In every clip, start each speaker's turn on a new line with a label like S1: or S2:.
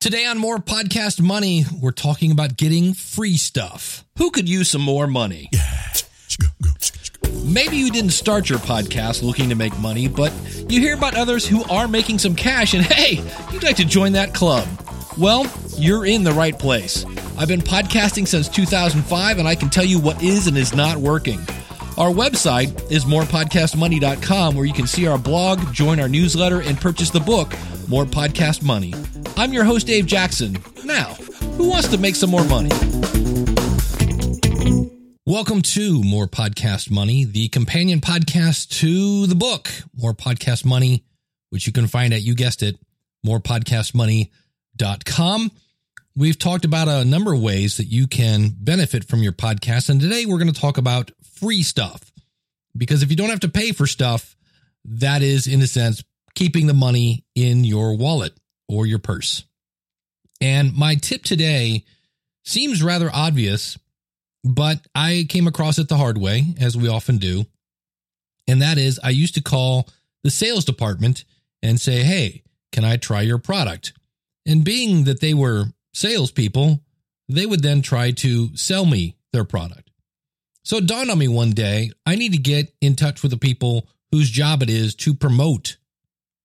S1: Today on More Podcast Money, we're talking about getting free stuff. Who could use some more money? Maybe you didn't start your podcast looking to make money, but you hear about others who are making some cash and hey, you'd like to join that club. Well, you're in the right place. I've been podcasting since 2005 and I can tell you what is and is not working. Our website is morepodcastmoney.com where you can see our blog, join our newsletter, and purchase the book, More Podcast Money. I'm your host, Dave Jackson. Now, who wants to make some more money? Welcome to More Podcast Money, the companion podcast to the book, More Podcast Money, which you can find at, you guessed it, morepodcastmoney.com. We've talked about a number of ways that you can benefit from your podcast. And today we're going to talk about free stuff. Because if you don't have to pay for stuff, that is, in a sense, keeping the money in your wallet or your purse. And my tip today seems rather obvious, but I came across it the hard way, as we often do. And that is, I used to call the sales department and say, Hey, can I try your product? And being that they were salespeople, they would then try to sell me their product. So it dawned on me one day, I need to get in touch with the people whose job it is to promote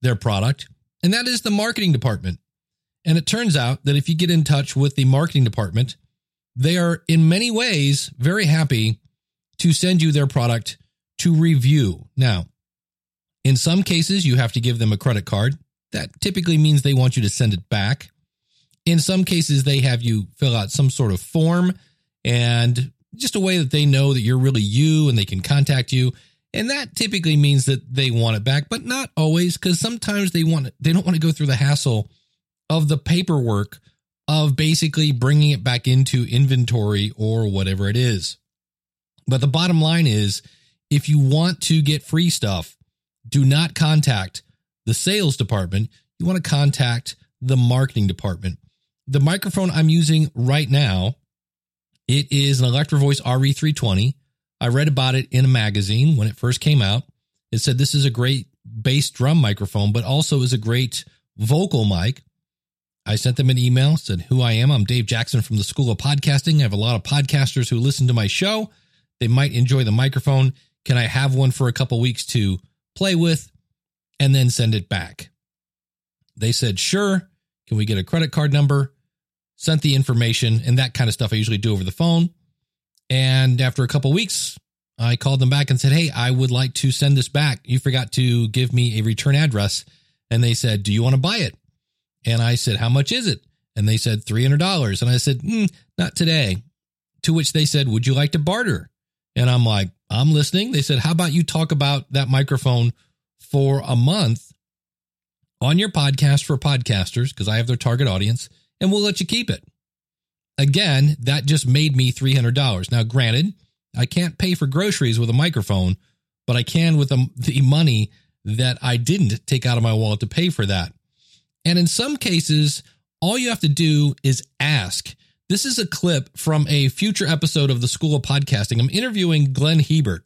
S1: their product, and that is the marketing department. And it turns out that if you get in touch with the marketing department, they are in many ways very happy to send you their product to review. Now, in some cases, you have to give them a credit card. That typically means they want you to send it back. In some cases, they have you fill out some sort of form and just a way that they know that you're really you and they can contact you. And that typically means that they want it back, but not always because sometimes they want they don't want to go through the hassle of the paperwork of basically bringing it back into inventory or whatever it is. But the bottom line is if you want to get free stuff, do not contact the sales department. You want to contact the marketing department. The microphone I'm using right now, it is an Electro Voice RE320. I read about it in a magazine when it first came out. It said this is a great bass drum microphone, but also is a great vocal mic. I sent them an email, said who I am. I'm Dave Jackson from the School of Podcasting. I have a lot of podcasters who listen to my show. They might enjoy the microphone. Can I have one for a couple weeks to play with and then send it back? They said, sure. Can we get a credit card number? Sent the information and that kind of stuff I usually do over the phone. And after a couple weeks, I called them back and said, Hey, I would like to send this back. You forgot to give me a return address. And they said, Do you want to buy it? And I said, How much is it? And they said, $300. And I said, mm, Not today. To which they said, Would you like to barter? And I'm like, I'm listening. They said, How about you talk about that microphone for a month on your podcast for podcasters? Because I have their target audience, and we'll let you keep it. Again, that just made me $300. Now, granted, I can't pay for groceries with a microphone, but I can with the, money that I didn't take out of my wallet to pay for that. And in some cases, all you have to do is ask. This is a clip from a future episode of the School of Podcasting. I'm interviewing Glenn Hebert.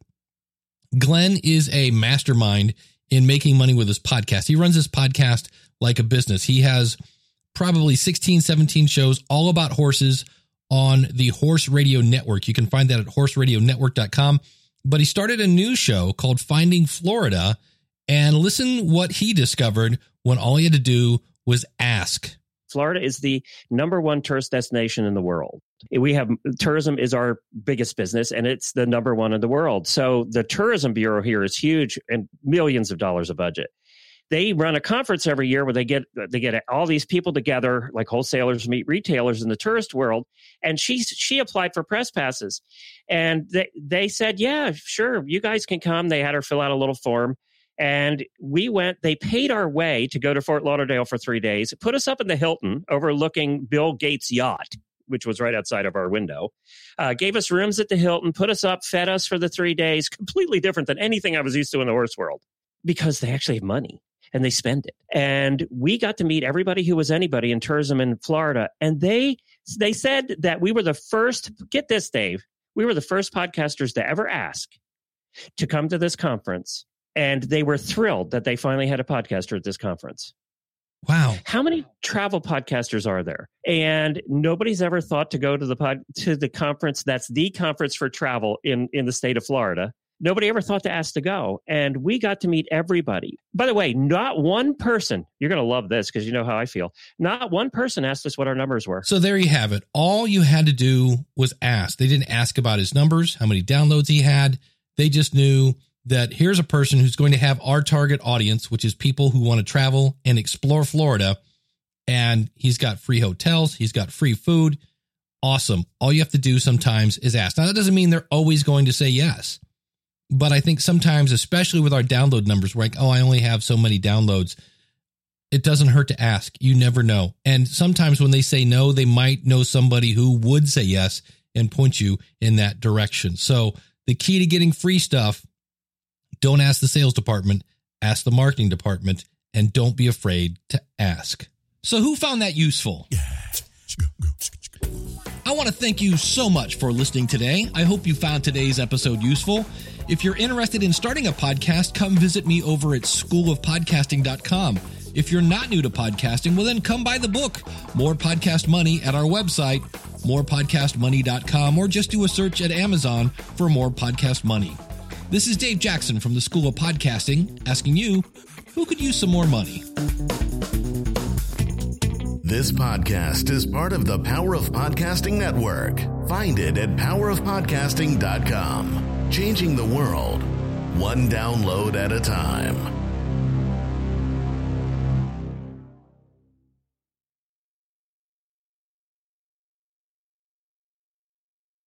S1: Glenn is a mastermind in making money with his podcast. He runs his podcast like a business. He has probably 16, 17 shows all about horses on the Horse Radio Network. You can find that at horseradionetwork.com. But he started a new show called Finding Florida and listen what he discovered when all he had to do was ask.
S2: Florida is the number one tourist destination in the world. We have tourism is our biggest business and it's the number one in the world. So the tourism bureau here is huge and millions of dollars of budget they run a conference every year where they get they get all these people together like wholesalers meet retailers in the tourist world. And she she applied for press passes. And they they said yeah sure you guys can come. They had her fill out a little form. And we went they paid our way to go to Fort Lauderdale for 3 days put us up in the Hilton overlooking Bill Gates yacht which was right outside of our window, uh, gave us rooms at the Hilton, put us up, fed us for the three days, completely different than anything I was used to in the horse world because they actually have money and they spend it. And we got to meet everybody who was anybody in tourism in Florida. And they they said that we were the first, get this, Dave, we were the first podcasters to ever ask to come to this conference. And they were thrilled that they finally had a podcaster at this conference.
S1: Wow.
S2: How many travel podcasters are there? And nobody's ever thought to go to the pod, to the conference that's the conference for travel in in the state of Florida. Nobody ever thought to ask to go. And we got to meet everybody. By the way, not one person, you're going to love this because you know how I feel. Not one person asked us what our numbers were.
S1: So there you have it. All you had to do was ask. They didn't ask about his numbers, how many downloads he had. They just knew that here's a person who's going to have our target audience, which is people who want to travel and explore Florida. And he's got free hotels, he's got free food. Awesome. All you have to do sometimes is ask. Now, that doesn't mean they're always going to say yes. But I think sometimes, especially with our download numbers, we're like, oh, I only have so many downloads. It doesn't hurt to ask. You never know. And sometimes when they say no, they might know somebody who would say yes and point you in that direction. So the key to getting free stuff don't ask the sales department, ask the marketing department, and don't be afraid to ask. So, who found that useful? I want to thank you so much for listening today. I hope you found today's episode useful. If you're interested in starting a podcast, come visit me over at schoolofpodcasting.com. If you're not new to podcasting, well, then come buy the book, More Podcast Money, at our website, morepodcastmoney.com, or just do a search at Amazon for More Podcast Money. This is Dave Jackson from the School of Podcasting asking you who could use some more money?
S3: This podcast is part of the Power of Podcasting Network. Find it at powerofpodcasting.com. Changing the world, one download at a time.